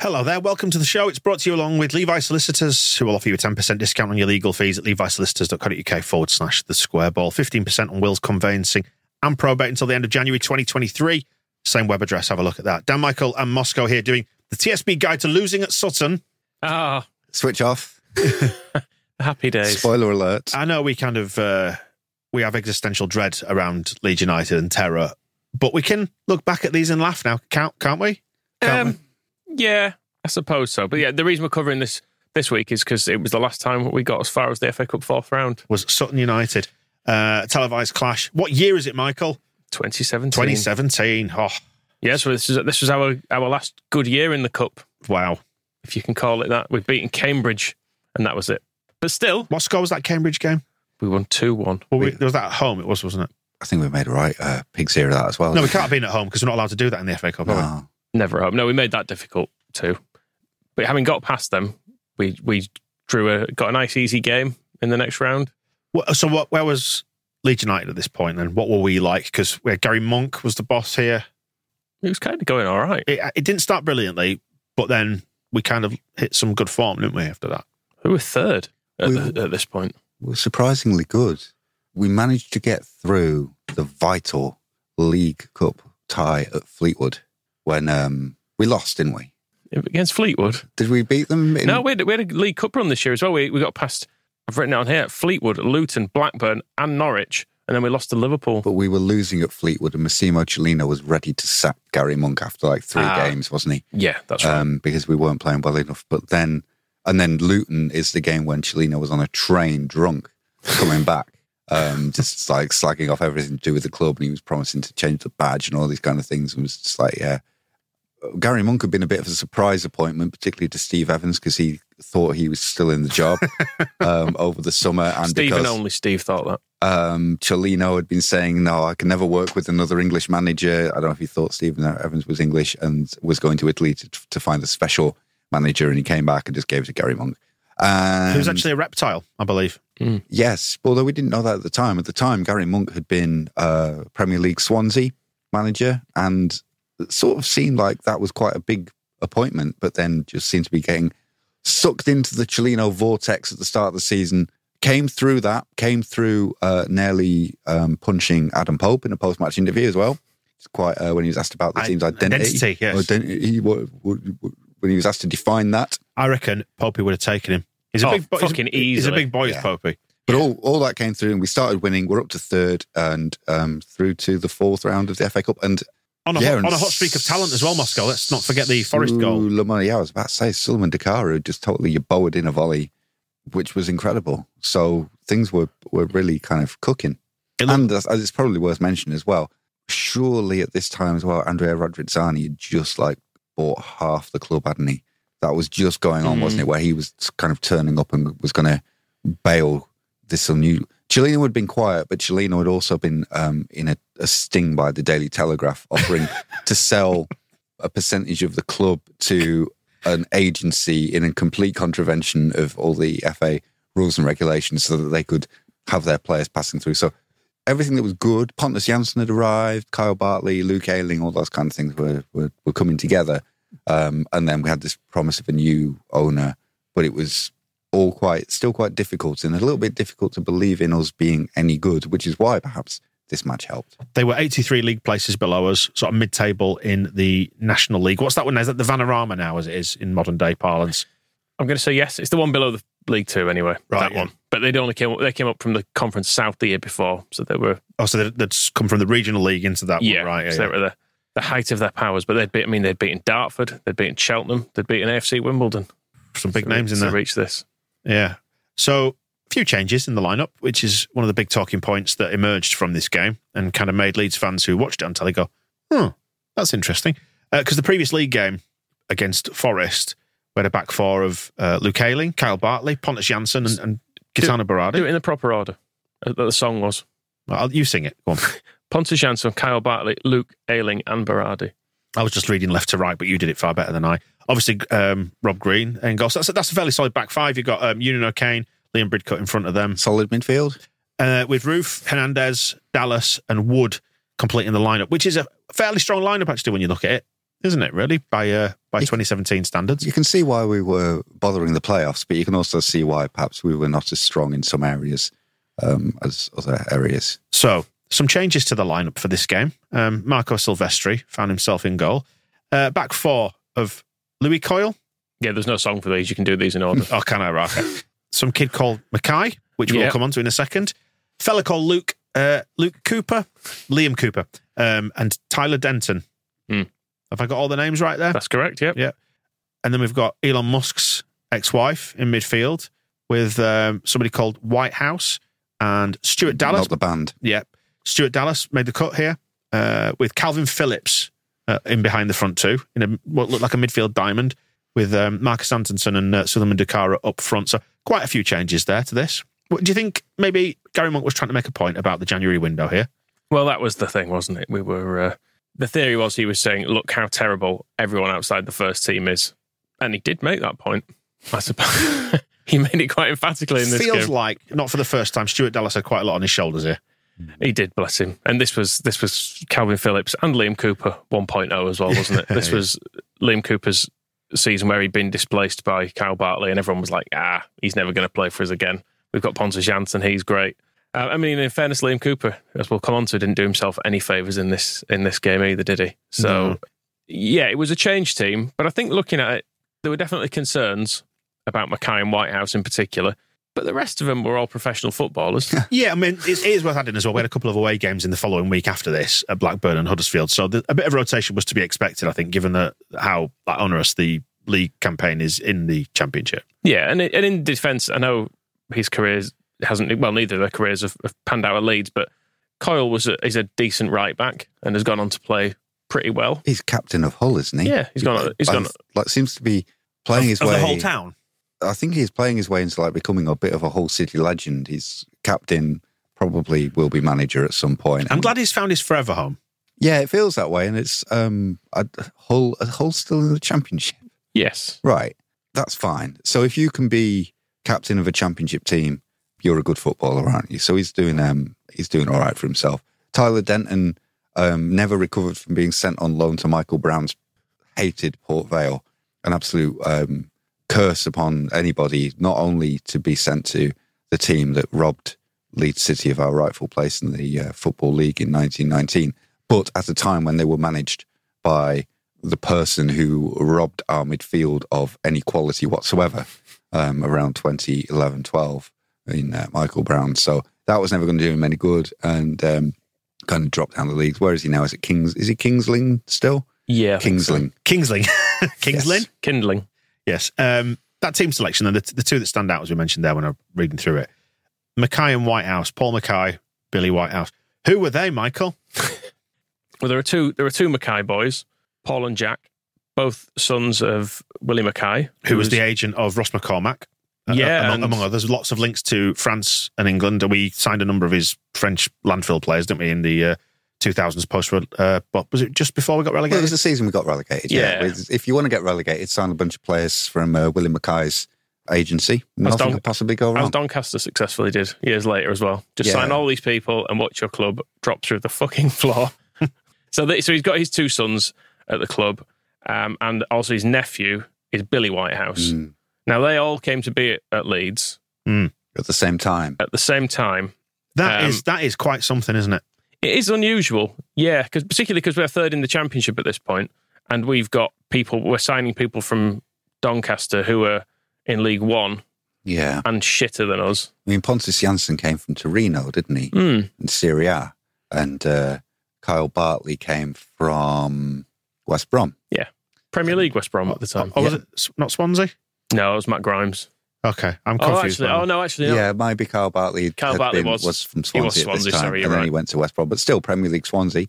Hello there, welcome to the show. It's brought to you along with Levi Solicitors, who will offer you a 10% discount on your legal fees at levisolicitors.co.uk forward slash the square ball, 15% on wills conveyancing and probate until the end of January 2023. Same web address, have a look at that. Dan Michael and Moscow here doing the TSB guide to losing at Sutton. Ah, Switch off. happy days. Spoiler alert. I know we kind of uh, we have existential dread around Leeds United and terror, but we can look back at these and laugh now, can't, can't we? Can't Um, yeah, I suppose so. But yeah, the reason we're covering this this week is because it was the last time we got as far as the FA Cup fourth round. Was Sutton United. Uh, televised clash. What year is it, Michael? 2017. 2017. Oh, Yeah, so this is this was our our last good year in the cup, wow. if you can call it that. We've beaten Cambridge, and that was it. But still, What score was that Cambridge game? we won two one. Well, we, was that at home? It was, wasn't it? I think we made a right uh, pig's ear of that as well. No, we can't have been at home because we're not allowed to do that in the FA Cup. Are we? No. Never hope. No, we made that difficult too. But having got past them, we we drew a got a nice easy game in the next round. What- So, what? Where was Leeds United at this point? And what were we like? Because uh, Gary Monk was the boss here. It was kind of going all right. It, it didn't start brilliantly, but then we kind of hit some good form, didn't we? After that, We were third at, We- the, at this point. We were surprisingly good. We managed to get through the vital League Cup tie at Fleetwood when um, we lost, didn't we? Against Fleetwood. Did we beat them? In, No, we had, we had a League Cup run this year as well. We, we got past, I've written down here, Fleetwood, Luton, Blackburn, and Norwich. And then we lost to Liverpool. But we were losing at Fleetwood, and Massimo Cellino was ready to sack Gary Monk after like three Ah. games, wasn't he? Yeah, that's right. um, because we weren't playing well enough. But then, and then Luton is the game when Cellino was on a train drunk coming back, um, just like slagging off everything to do with the club, and he was promising to change the badge and all these kind of things. And was just like, yeah. Gary Monk had been a bit of a surprise appointment, particularly to Steve Evans, because he thought he was still in the job um, over the summer. And Steve and because, only Steve thought that. um, Cellino had been saying, no, I can never work with another English manager. I don't know if he thought Stephen Evans was English and was going to Italy to, to find a special manager. And he came back and just gave it to Gary Monk. And he was actually a reptile, I believe. yes, although we didn't know that at the time. At the time, Gary Monk had been uh, Premier League Swansea manager and it sort of seemed like that was quite a big appointment, but then just seemed to be getting sucked into the Cellino vortex at the start of the season. Came through that, came through uh, nearly um, punching Adam Pope in a post match interview as well. It's quite uh, when he was asked about the I- team's identity. identity, yes. Identity, what, what, what- when he was asked to define that. I reckon Popey would have taken him. He's a Oh, big, bo- he's a- fucking He's a big boy, Yeah. Popey. But all, all that came through, and we started winning. We're up to third and um, through to the fourth round of the FA Cup. And On a, Yeah, hot, on a hot streak of talent as well, Moscow. Let's not forget the Forest goal. Suleiman- yeah, I was about to say Souleymane Doukara just totally bowed in a volley, which was incredible. So things were were really kind of cooking. It and as, as uh, it's probably worth mentioning as well, surely at this time as well, Andrea Radrizzani had just like bought half the club, hadn't he? That was just going on, wasn't hmm. it? Where he was kind of turning up and was going to bail this new. Cellino had been quiet, but Cellino had also been um, in a, a sting by the Daily Telegraph, offering to sell a percentage of the club to an agency in a complete contravention of all the FA rules and regulations, so that they could have their players passing through. So everything that was good, Pontus Jansson had arrived, Kyle Bartley, Luke Ayling, all those kind of things were were, were coming together. Um, and then we had this promise of a new owner, but it was all quite still quite difficult and a little bit difficult to believe in us being any good, which is why perhaps this match helped. They were 83 league places below us, sort of mid table in the National League. What's that one now? Is that the Vanarama now, as it is in modern day parlance? I'm going to say yes. It's the one below the League Two, anyway. Right, that yeah. one. But they only came. They came up from the Conference South the year before, so they were Oh, so they- that's come from the regional league into that yeah, one, right? Yeah, so yeah. they were the, the height of their powers. But they'd beat. I mean, they'd beaten Dartford, they'd beaten Cheltenham, they'd beaten AFC Wimbledon. Some big to names in there. to there. reach this. Yeah. So a few changes in the lineup, which is one of the big talking points that emerged from this game and kind of made Leeds fans who watched it on telly go, "Hmm, that's interesting." Because the previous league game against Forest, we had a back four of uh, Luke Ayling, Kyle Bartley, Pontus Jansson, and, and Gaetano Do it in the proper order uh, that the song was. Well, you sing it. Go on. Pontus Jansson, Kyle Bartley, Luke Ayling, and Berardi. I was just reading left to right, but you did it far better than I. Obviously, um, Rob Green and goals. That's, that's a fairly solid back five. You've got um, Eunan O'Kane, Liam Bridcut in front of them. Solid midfield. uh, with Roofe, Hernandez, Dallas, and Wood completing the lineup, which is a fairly strong lineup actually when you look at it, isn't it? Really, by uh, by 2017 standards. You can see why we were bothering the playoffs, but you can also see why perhaps we were not as strong in some areas um, as other areas. So some changes to the lineup for this game. Um, Marco Silvestri found himself in goal. Uh, back four of Lewie Coyle. Yeah, there's no song for these. You can do these in order. Oh, can I? Right, okay. Some kid called Mackay, which we'll come on to in a second. Fella called Luke uh, Luke Cooper, Liam Cooper, um, and Tyler Denton. Hmm. Have I got all the names right there? That's correct. Yep. Yeah. And then we've got Elon Musk's ex wife in midfield with um, somebody called Whitehouse and Stuart Dallas. Not the band. yeah. Stuart Dallas made the cut here uh, with Kalvin Phillips uh, in behind the front two in a, what looked like a midfield diamond with um, Marcus Antonsson and uh, Souleymane Doukara up front. So quite a few changes there to this. What, do you think maybe Gary Monk was trying to make a point about the January window here? Well, that was the thing, wasn't it? We were. Uh, the theory was he was saying, "Look how terrible everyone outside the first team is," and he did make that point. I suppose he made it quite emphatically in this Feels game. like, not for the first time, Stuart Dallas had quite a lot on his shoulders here. He did, bless him. And this was this was Kalvin Phillips and Liam Cooper 1.0 as well, wasn't it? This was Liam Cooper's season where he'd been displaced by Kyle Bartley, and everyone was like, "Ah, he's never going to play for us again." We've got Pontus Jansson; he's great. Uh, I mean, in fairness, Liam Cooper, as we'll come on to, didn't do himself any favors in this in this game either, did he? So, No. yeah, it was a change team, but I think looking at it, there were definitely concerns about Mackay and Whitehouse in particular. But the rest of them were all professional footballers. Yeah, I mean, it, it is worth adding as well. We had a couple of away games in the following week after this at Blackburn and Huddersfield. So the, a bit of rotation was to be expected, I think, given the, how like, onerous the league campaign is in the Championship. Yeah, and, and in defence, I know his career hasn't. Well, neither of their careers have, have panned out at Leeds, but Coyle was a, is a decent right back and has gone on to play pretty well. He's captain of Hull, isn't he? Yeah, he's gone- he's gone- Like seems to be playing his of way. the whole town. I think he's playing his way into like becoming a bit of a Hull City legend. He's captain, probably will be manager at some point. I'm glad he's found his forever home. Yeah, it feels that way, and it's um, a, Hull. A Hull's still in the championship, Yes, right? That's fine. So if you can be captain of a championship team, you're a good footballer, aren't you? So he's doing um, he's doing all right for himself. Tyler Denton um, never recovered from being sent on loan to Michael Brown's hated Port Vale, an absolute um, curse upon anybody. Not only to be sent to the team that robbed Leeds City of our rightful place in the uh, football league in 1919, but at a time when they were managed by the person who robbed our midfield of any quality whatsoever um, around 2011 12 in uh, Michael Brown. So that was never going to do him any good and um, kind of dropped down the leagues. Where is he now? Is it Kings? Is he King's Lynn still? yeah, I think so. King's Lynn. Kingsling. Kingsland? kindling. Yes. Um, that team selection, and the, the two that stand out, as we mentioned there when I'm reading through it Mackay and Whitehouse, Paul Mackay, Billy Whitehouse. Who were they, Michael? Well, there are two. There are two Mackay boys, Paul and Jack, both sons of Willie Mackay, Who was the agent of Ross McCormack? Uh, Yeah, among, and- among others, lots of links to France and England. And we signed a number of his French landfill players, didn't we, in the uh, 2000s post. Uh, but was it just before we got Well, it was the season we got relegated. Yeah. Yeah. If you want to get relegated, sign a bunch of players from uh, Willie Mackay's agency. Nothing Don- could possibly go wrong. As. Doncaster successfully did years later as well. Just Yeah. sign all these people and watch your club drop through the fucking floor. so, they, so he's got his two sons at the club, um, and also his nephew is Billy Whitehouse. Mm. Now they all came to be at, at Leeds At the same time. at the same time. That Um, is that is quite something, isn't it? It is unusual, yeah, because particularly because we're third in the championship at this point, and we've got people. We're signing people from Doncaster who are in League One Yeah. and shitter than us. I mean, Pontus Jansson came from Torino, didn't he? Mm. In Serie A. And uh, Kyle Bartley came from West Brom. Yeah, Premier League West Brom at the time. Or was Yeah. it not Swansea? No, it was Matt Grimes. Okay, I'm Oh, confused. actually, oh no, actually, no. Yeah, maybe Kyle Bartley, Kyle had Bartley been- was- from he was Swansea, at this time, sorry, and you're then he went to West Brom, but still Premier League Swansea.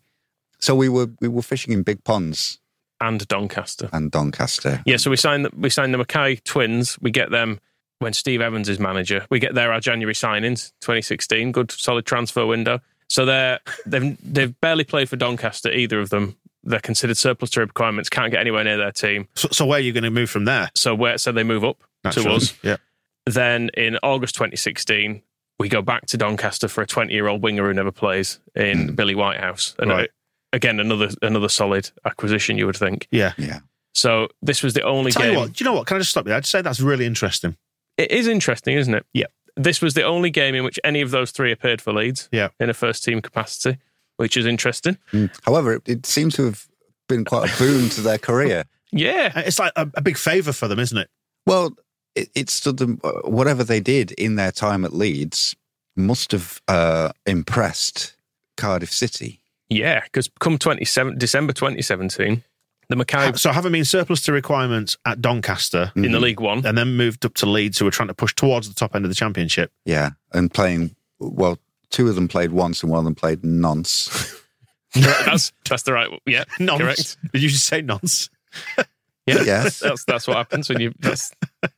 So we were we were fishing in big ponds and Doncaster. and Doncaster. Yeah, so we signed the, we signed the Mackay twins. We get them when Steve Evans is manager. We get there our January signings, 2016. Good solid transfer window. So they're they've they've barely played for Doncaster either of them. They're considered surplus to requirements. Can't get anywhere near their team. So, so where are you going to move from there? So where so they move up to Naturally. us. Yeah. Then in August 2016, we go back to Doncaster for a 20 year old winger who never plays in Billy Whitehouse. And Right. uh, again, another another solid acquisition, you would think. Yeah. Yeah. So this was the only Tell game. you what, do you know what? Can I just stop you? I'd say that's really interesting. It is interesting, isn't it? Yeah. This was the only game in which any of those three appeared for Leeds Yeah. in a first team capacity, which is interesting. Mm. However, it, it seems to have been quite a boon to their career. Yeah. It's like a, a big favour for them, isn't it? Well, it, it stood them, uh, whatever they did in their time at Leeds must have uh, impressed Cardiff City. Yeah. Because come 27, December 2017, the Mackay So having been surplus to requirements at Doncaster in Mm-hmm. the League One. and then moved up to Leeds, who were trying to push towards the top end of the championship. Yeah. And playing, well, two of them played once and one of them played nonce. that's that's the right. Yeah. Nonce. Correct. Did you just say nonce? Yeah. Yes. That's that's what happens when you that's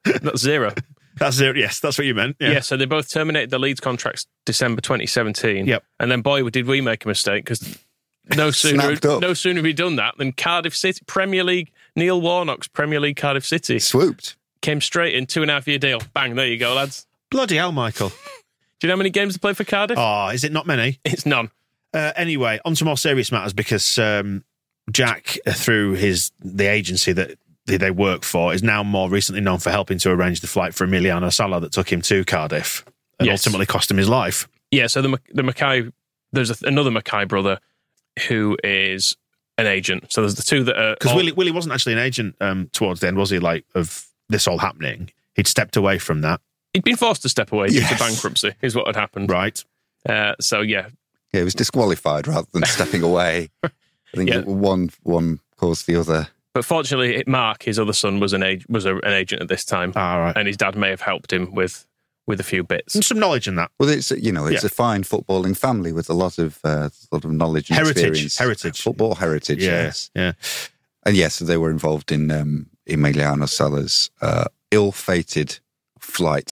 that's zero. That's it. Yes, that's what you meant. Yeah. Yeah. so they both terminated the Leeds contracts December 2017. Yep. And then boy did we make a mistake because no sooner Snapped up. no sooner we done that than Cardiff City Premier League Neil Warnock's Premier League Cardiff City Swooped. came straight in two and a half year deal. Bang, there you go, lads. Bloody hell, Michael. Do you know how many games they played for Cardiff? Oh, is it not many? It's none. Uh, anyway, on to more serious matters because um, Jack, uh, through his the agency that they- they work for, is now more recently known for helping to arrange the flight for Emiliano Sala that took him to Cardiff and Yes. ultimately cost him his life. Yeah, so the the Mackay, there's a, another Mackay brother who is an agent. So there's the two that are Because all- Willie, Willie wasn't actually an agent um, towards the end, was he? Like of this all happening, he'd stepped away from that, he'd been forced to step away due to bankruptcy, is what had happened. right? Uh, so yeah, Yeah, he was disqualified rather than stepping away. I think Yeah. one one caused the other. But fortunately, Mark, his other son, was an age, was a, an agent at this time, All right. and his dad may have helped him with with a few bits. And some knowledge in that. Well, it's you know it's Yeah. a fine footballing family with a lot of uh, lot of knowledge and Heritage, experience. heritage. football heritage. Yes, yeah. and yes, they were involved in um, Emiliano Sala's uh, ill-fated flight.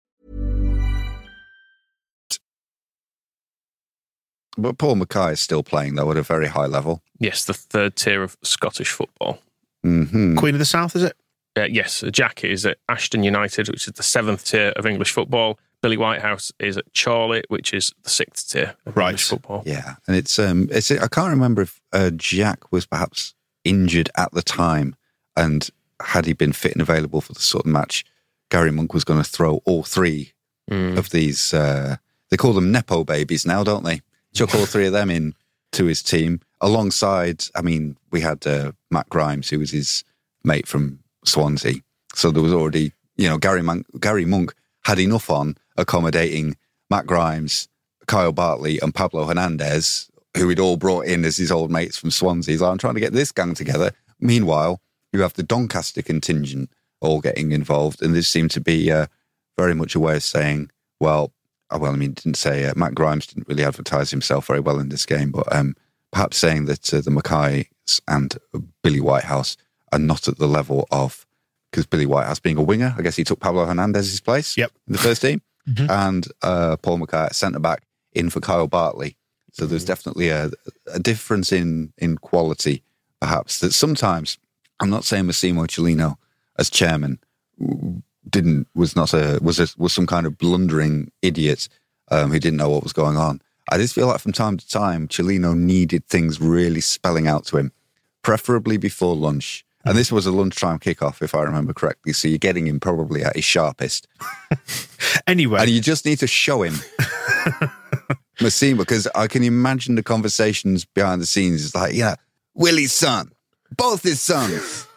but Paul Mackay is still playing though at a very high level. Yes, the third tier of Scottish football. hmm Queen of the South, is it? Uh, yes, Jack is at Ashton United, which is the seventh tier of English football. Billy Whitehouse is at Chorley, which is the sixth tier of Right. English football. Yeah, and it's um, it's I can't remember if uh, Jack was perhaps injured at the time, and had he been fit and available for the sort of match, Gary Monk was going to throw all three of these. Uh, they call them nepo babies now, don't they? Chuck all three of them in to his team alongside. I mean, we had uh, Matt Grimes, who was his mate from Swansea, so there was already you know Gary Monk, Gary Monk had enough on accommodating Matt Grimes, Kyle Bartley, and Pablo Hernandez, who he'd all brought in as his old mates from Swansea. He's like, I'm trying to get this gang together. Meanwhile, you have the Doncaster contingent all getting involved, and this seemed to be uh, very much a way of saying, well, uh, well, I mean, didn't say uh, Matt Grimes didn't really advertise himself very well in this game, but um, perhaps saying that uh, the Mackays and Billy Whitehouse are not at the level of because Billy Whitehouse being a winger, I guess he took Pablo Hernandez's place Yep. in the first team, Mhm. and uh, Paul Mackay at centre back in for Kyle Bartley. So there's definitely a, a difference in in quality, perhaps that sometimes I'm not saying Massimo Cellino as chairman didn't was not a was a, was some kind of blundering idiot um, who didn't know what was going on. I just feel like from time to time Cellino needed things really spelling out to him, preferably before lunch. And this was a lunchtime kickoff, if I remember correctly. So you're getting him probably at his sharpest. Anyway, And you just need to show him Massimo, because I can imagine the conversations behind the scenes. It's like, yeah, Willie's son, both his sons.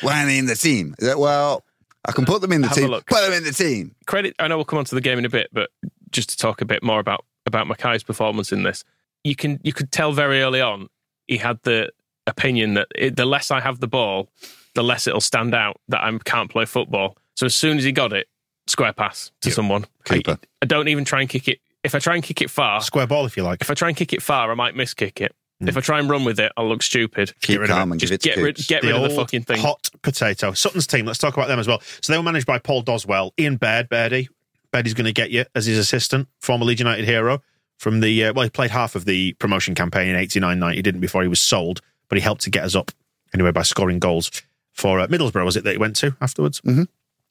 Why are they in the team? Well, I can put them in the Have a team. look. Put them in the team. credit. I know we'll come on to the game in a bit, but just to talk a bit more about about Mackay's performance in this, you can you could tell very early on he had the opinion that it, the less I have the ball, the less it'll stand out that I can't play football. So as soon as he got it, square pass to someone. I, I don't even try and kick it. If I try and kick it far, square ball, if you like. if I try and kick it far, I might miss kick it. If I try and run with it, I'll look stupid. Keep rid of calm it. and Just give it to get rid, get rid of the fucking thing. Hot potato. Sutton's team. Let's talk about them as well. So they were managed by Paul Doswell, Ian Baird, Bairdy. Bairdy's going to get you as his assistant, former Leeds United hero from the. Uh, well, he played half of the promotion campaign in 89-90. He didn't before he was sold, but he helped to get us up anyway by scoring goals for uh, Middlesbrough. Was it that he went to afterwards? Mhm.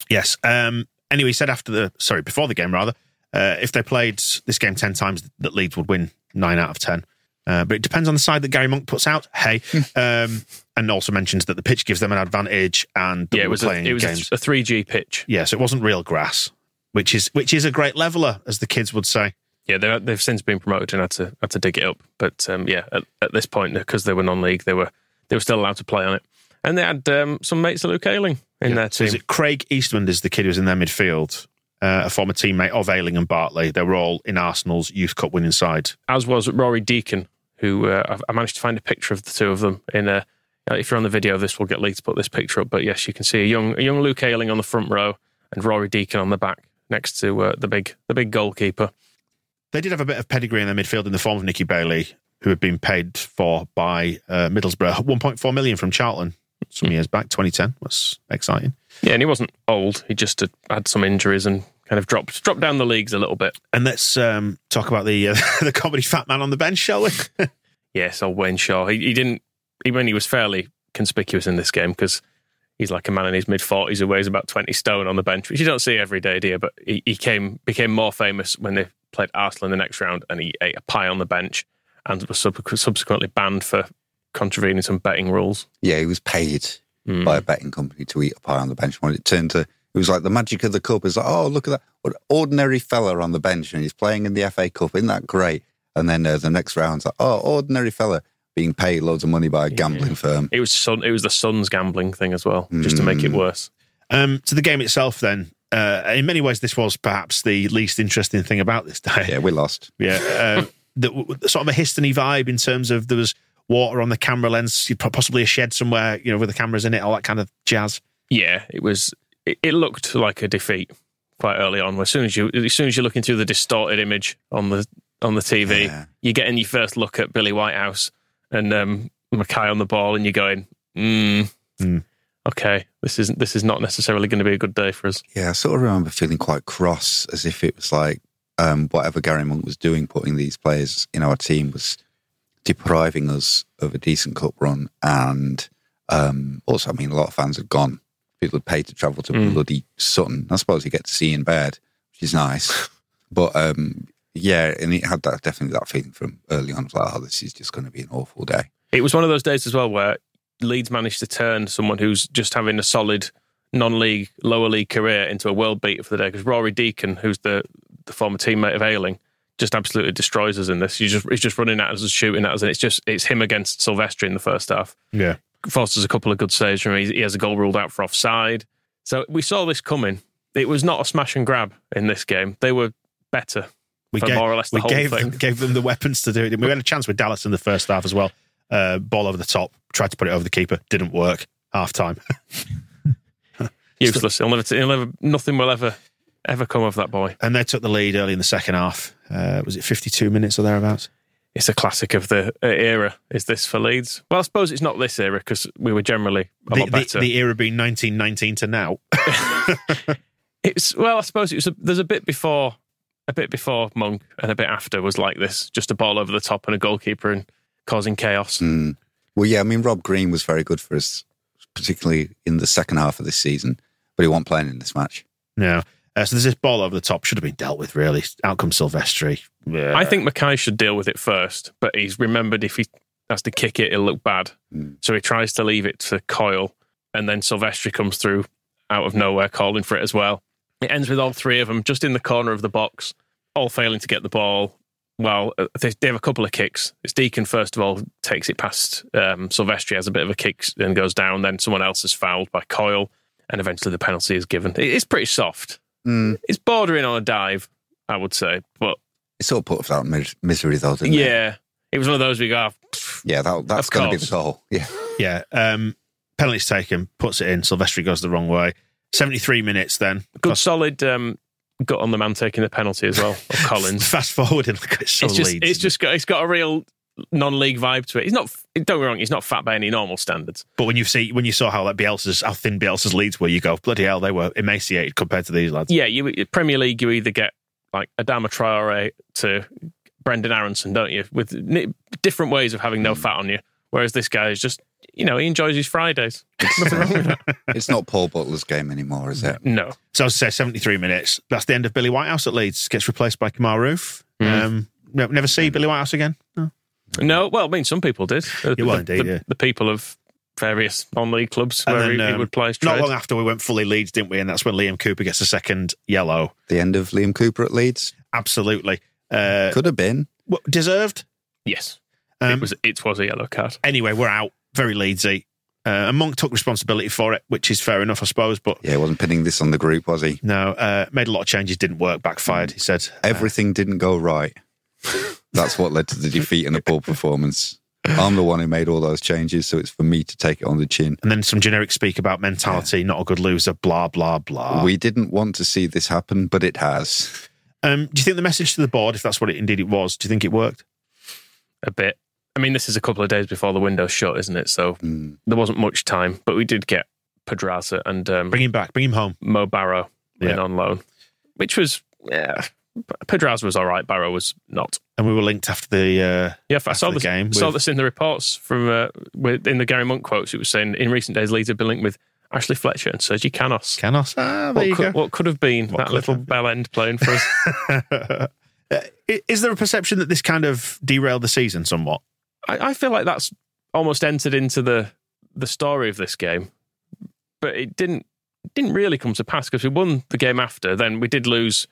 Yes. Um, anyway, he said after the sorry before the game rather, uh, if they played this game ten times, that Leeds would win nine out of ten. Uh, but it depends on the side that Gary Monk puts out. Hey, um, and also mentions that the pitch gives them an advantage, and yeah, it were was a, it was games. a three G pitch. yeah, so it wasn't real grass, which is which is a great leveler, as the kids would say. Yeah, they, they've since been promoted and had to had to dig it up. But um, yeah, at, at this point, because they were non-league, they were they were still allowed to play on it, and they had um, some mates of Luke Ayling in their So team. is it Craig Eastmond is the kid who was in their midfield, uh, a former teammate of Ayling and Bartley. They were all in Arsenal's Youth Cup winning side. As was Rory Deacon, who uh, I've- managed to find a picture of the two of them in a. uh, If you're on the video, this will get Lee to put this picture up. But yes, you can see a young a young Luke Ayling on the front row and Rory Deacon on the back next to uh, the big the big goalkeeper. They did have a bit of pedigree in their midfield in the form of Nicky Bailey, who had been paid for by uh, Middlesbrough, 1.4 million from Charlton some years back, 2010. That's exciting. Yeah, and he wasn't old. He just had, had some injuries and kind of dropped dropped down the leagues a little bit. And let's um, talk about the uh, the comedy fat man on the bench, shall we? Yes, old Wayne Shaw. He, he didn't. He when he was fairly conspicuous in this game because he's like a man in his mid forties who weighs about twenty stone on the bench, which you don't see every day, do you? But he, he came became more famous when they played Arsenal in the next round, and he ate a pie on the bench and was sub- subsequently banned for contravening some betting rules. Yeah, he was paid Mm. by a betting company to eat a pie on the bench. When it turned to, it was like the magic of the cup. It's like, oh, look at that. What an ordinary fella on the bench and he's playing in the FA Cup. Isn't that great? And then uh, the next round's like, oh, ordinary fella being paid loads of money by a gambling firm. It was Sun, it was the Suns gambling thing as well, just to make it Mm. worse. Um, to the game itself, then. Uh, in many ways, this was perhaps the least interesting thing about this day. Yeah, we lost. Yeah, um, the, w- sort of a Histony vibe in terms of there was water on the camera lens, possibly a shed somewhere, you know, with the cameras in it, all that kind of jazz. Yeah, it was. It, it looked like a defeat quite early on. As soon as you, as soon as you're looking through the distorted image on the on the TV, Yeah. you're getting your first look at Billy Whitehouse and um, Mackay on the ball, and you're going, mm, Mm. "Okay, this isn't. This is not necessarily going to be a good day for us." Yeah, I sort of remember feeling quite cross as if it was like um, whatever Gary Monk was doing, putting these players in our team was depriving us of a decent cup run. And um, also, I mean, a lot of fans had gone. People had paid to travel to Mm. bloody Sutton. I suppose you get to see in bed, which is nice. but um, yeah, and it had that definitely that feeling from early on. It was like, oh, this is just going to be an awful day. It was one of those days as well where Leeds managed to turn someone who's just having a solid non-league, lower league career into a world beater for the day. Because Rory Deacon, who's the, the former teammate of Ayling, just absolutely destroys us in this. He's just he's just running at us and shooting at us, and it's just it's him against Silvestri in the first half. Yeah. Fosters a couple of good saves from him. He has a goal ruled out for offside. So we saw this coming. It was not a smash and grab in this game. They were better We gave, more or less the we whole gave thing. them, gave them the weapons to do it. We had a chance with Dallas in the first half as well. Uh, ball over the top, tried to put it over the keeper, didn't work. Half time. Useless. He'll never, he'll never, nothing will ever, ever come of that boy. and they took the lead early in the second half. Uh, was it 52 minutes or thereabouts? It's a classic of the uh, era. Is this for Leeds? Well, I suppose it's not this era because we were generally a The, lot the, better. the era being 1919 to now. it's well, I suppose it was. A, there's a bit before, a bit before Monk, and a bit after was like this. Just a ball over the top and a goalkeeper and causing chaos. Mm. Well, yeah, I mean, Rob Green was very good for us, particularly in the second half of this season, but he wasn't playing in this match. No. Uh, so there's this ball over the top, should have been dealt with, really. Out comes Silvestri. Yeah. I think Mackay should deal with it first, but he's remembered if he has to kick it, it'll look bad. So he tries to leave it to Coyle, and then Silvestri comes through out of nowhere calling for it as well. It ends with all three of them just in the corner of the box, all failing to get the ball. Well, uh, they they have a couple of kicks. It's Deacon, first of all, takes it past um, Silvestri, has a bit of a kick and goes down. Then someone else is fouled by Coyle, and eventually the penalty is given. It's pretty soft. Mm. It's bordering on a dive, I would say. But It sort of put us out of mis- misery, though, didn't it? yeah, it was one of those we go, "Ah, Yeah, that, that's Of going to be the goal. Yeah. Yeah. Um, penalties taken, puts it in. Silvestri goes the wrong way. 73 minutes then. good Cost- solid um, gut on the man taking the penalty as well, of Collins. Fast forward and look at it so it's just, Leeds. it's just got, it's got a real non-league vibe to it. He's not. Don't get me wrong. He's not fat by any normal standards. But when you see when you saw how like Bielsa's how thin Bielsa's Leeds were, you go bloody hell, they were emaciated compared to these lads. Yeah, you Premier League. You either get like Adama Traore to Brenden Aaronson, don't you? With n- different ways of having no Hmm. fat on you. Whereas this guy is just, you know, he enjoys his Fridays. Nothing wrong with that. It's not Paul Butler's game anymore, is it? No. So as I say, seventy three minutes. That's the end of Billy Whitehouse at Leeds. Gets replaced by Kemar Roofe. Mm. Um, never see Billy Whitehouse again. No. No, well, I mean, some people did. The, Yeah, well, the- indeed, the- yeah. the people of various non-league clubs And where then, he, he um, would play his Not long after we went fully Leeds, didn't we? And that's when Liam Cooper gets a second yellow. The end of Liam Cooper at Leeds? Absolutely. Uh, Could have been. what- deserved. Yes, Um, it was. It was a yellow card. anyway, we're out. Very Leedsy. Uh, and Monk took responsibility for it, which is fair enough, I suppose. But Yeah, he wasn't pinning this on the group, was he? no, uh, made a lot of changes, didn't work, backfired. He said Everything didn't go right. That's what led to the defeat and the poor performance. I'm the one who made all those changes, so it's for me to take it on the chin. and then some generic speak about mentality, not a good loser, blah blah blah. We didn't want to see this happen, but it has. um, do you think the message to the board, if that's what it indeed it was, do you think it worked? a bit. I mean, this is a couple of days before the window shut, isn't it? So Mm. there wasn't much time, but we did get Pedraza and um, Bring him back, bring him home. Mo Barrow in on loan, which was yeah. Pedraza was all right. Barrow was not. And we were linked after the. Uh, Yeah, I saw the this. game saw with- this in the reports from uh, with, in the Gary Monk quotes. It was saying in recent days Leeds have been linked with Ashley Fletcher and Sergi Canos. Canos. Ah, there What you could, go. what could have been What that little have bell end playing for us? Uh, is there a perception that this kind of derailed the season somewhat? I, I feel like that's almost entered into the the story of this game, but it didn't didn't really come to pass because we won the game after. Then we did lose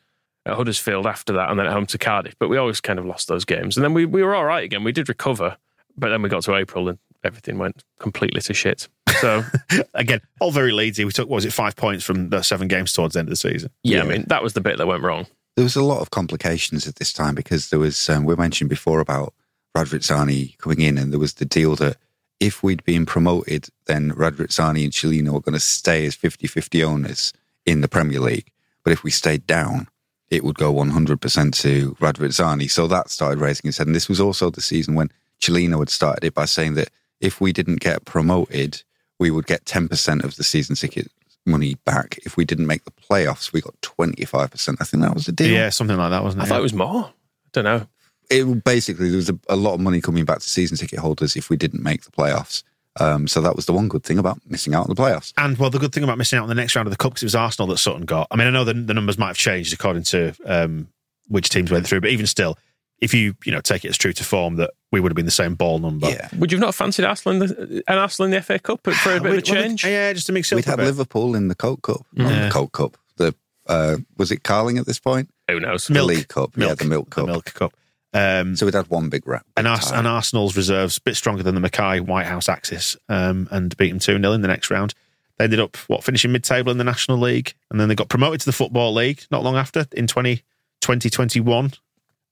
at Huddersfield after that, and then at home to Cardiff. But we always kind of lost those games, and then we we were all right again. We did recover, but then we got to April and everything went completely to shit. So Again, all very lazy. We took, what was it, five points from the seven games towards the end of the season. yeah, I mean that was the bit that went wrong. There was a lot of complications at this time because there was, um, we mentioned before about Radrizzani coming in, and there was the deal that if we'd been promoted, then Radrizzani and Cellino were going to stay as 50 50 owners in the Premier League. But if we stayed down, it would go 100% to Radrizzani. So that started raising its head. And this was also the season when Cellino had started it by saying that if we didn't get promoted, we would get 10% of the season ticket money back. If we didn't make the playoffs, we got 25%. I think that was the deal. Yeah, something like that, wasn't it? I thought it was more. I don't know. It basically there was a, a lot of money coming back to season ticket holders if we didn't make the playoffs. Um, so that was the one good thing about missing out on the playoffs. And well, the good thing about missing out on the next round of the cup because it was Arsenal that Sutton got. I mean, I know the, the numbers might have changed according to um, which teams went through, but even still, if you you know take it as true to form that we would have been the same ball number. Yeah. Would you have not fancied Arsenal in the, an Arsenal in the FA Cup for a bit of a Well, change? yeah, just to mix it We'd up. have a bit. Liverpool in the Coke Cup, not Yeah. the Coke Cup. The uh, was it Carling at this point? Who knows? The Milk. League Cup, yeah, the Milk Cup. The Milk Cup. Um, So we'd had one big rap. and, Ars- and Arsenal's reserves a bit stronger than the Mackay Whitehouse axis um, and beat them 2 0 in the next round. They ended up, what, finishing mid table in the National League. And then they got promoted to the Football League not long after in 20, 2021.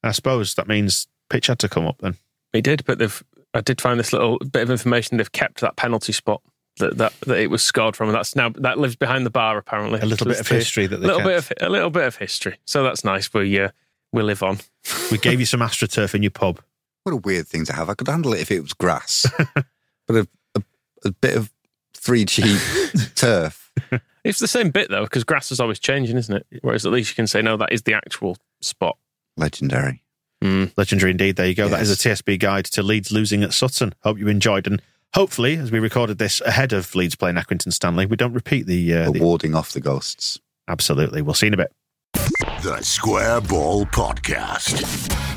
I suppose that means pitch had to come up then. He did, but they've. I did find this little bit of information. They've kept that penalty spot that that, that it was scored from. And that's now that lives behind the bar. Apparently, A little So bit of history that they little bit of a little bit of history. So that's nice. We uh, we live on. We gave you some AstroTurf in your pub. What a weird thing to have. I could handle it if it was grass, but a, a, a bit of 3G turf. It's the same bit though, because grass is always changing, isn't it? Whereas at least you can say no, that is the actual spot. Legendary. Legendary indeed. There you go. That is a TSB guide to Leeds losing at Sutton. Hope you enjoyed. And hopefully, as we recorded this ahead of Leeds playing Accrington Stanley, we don't repeat the. Uh, the warding off the ghosts. absolutely. We'll see you in a bit. The Square Ball Podcast.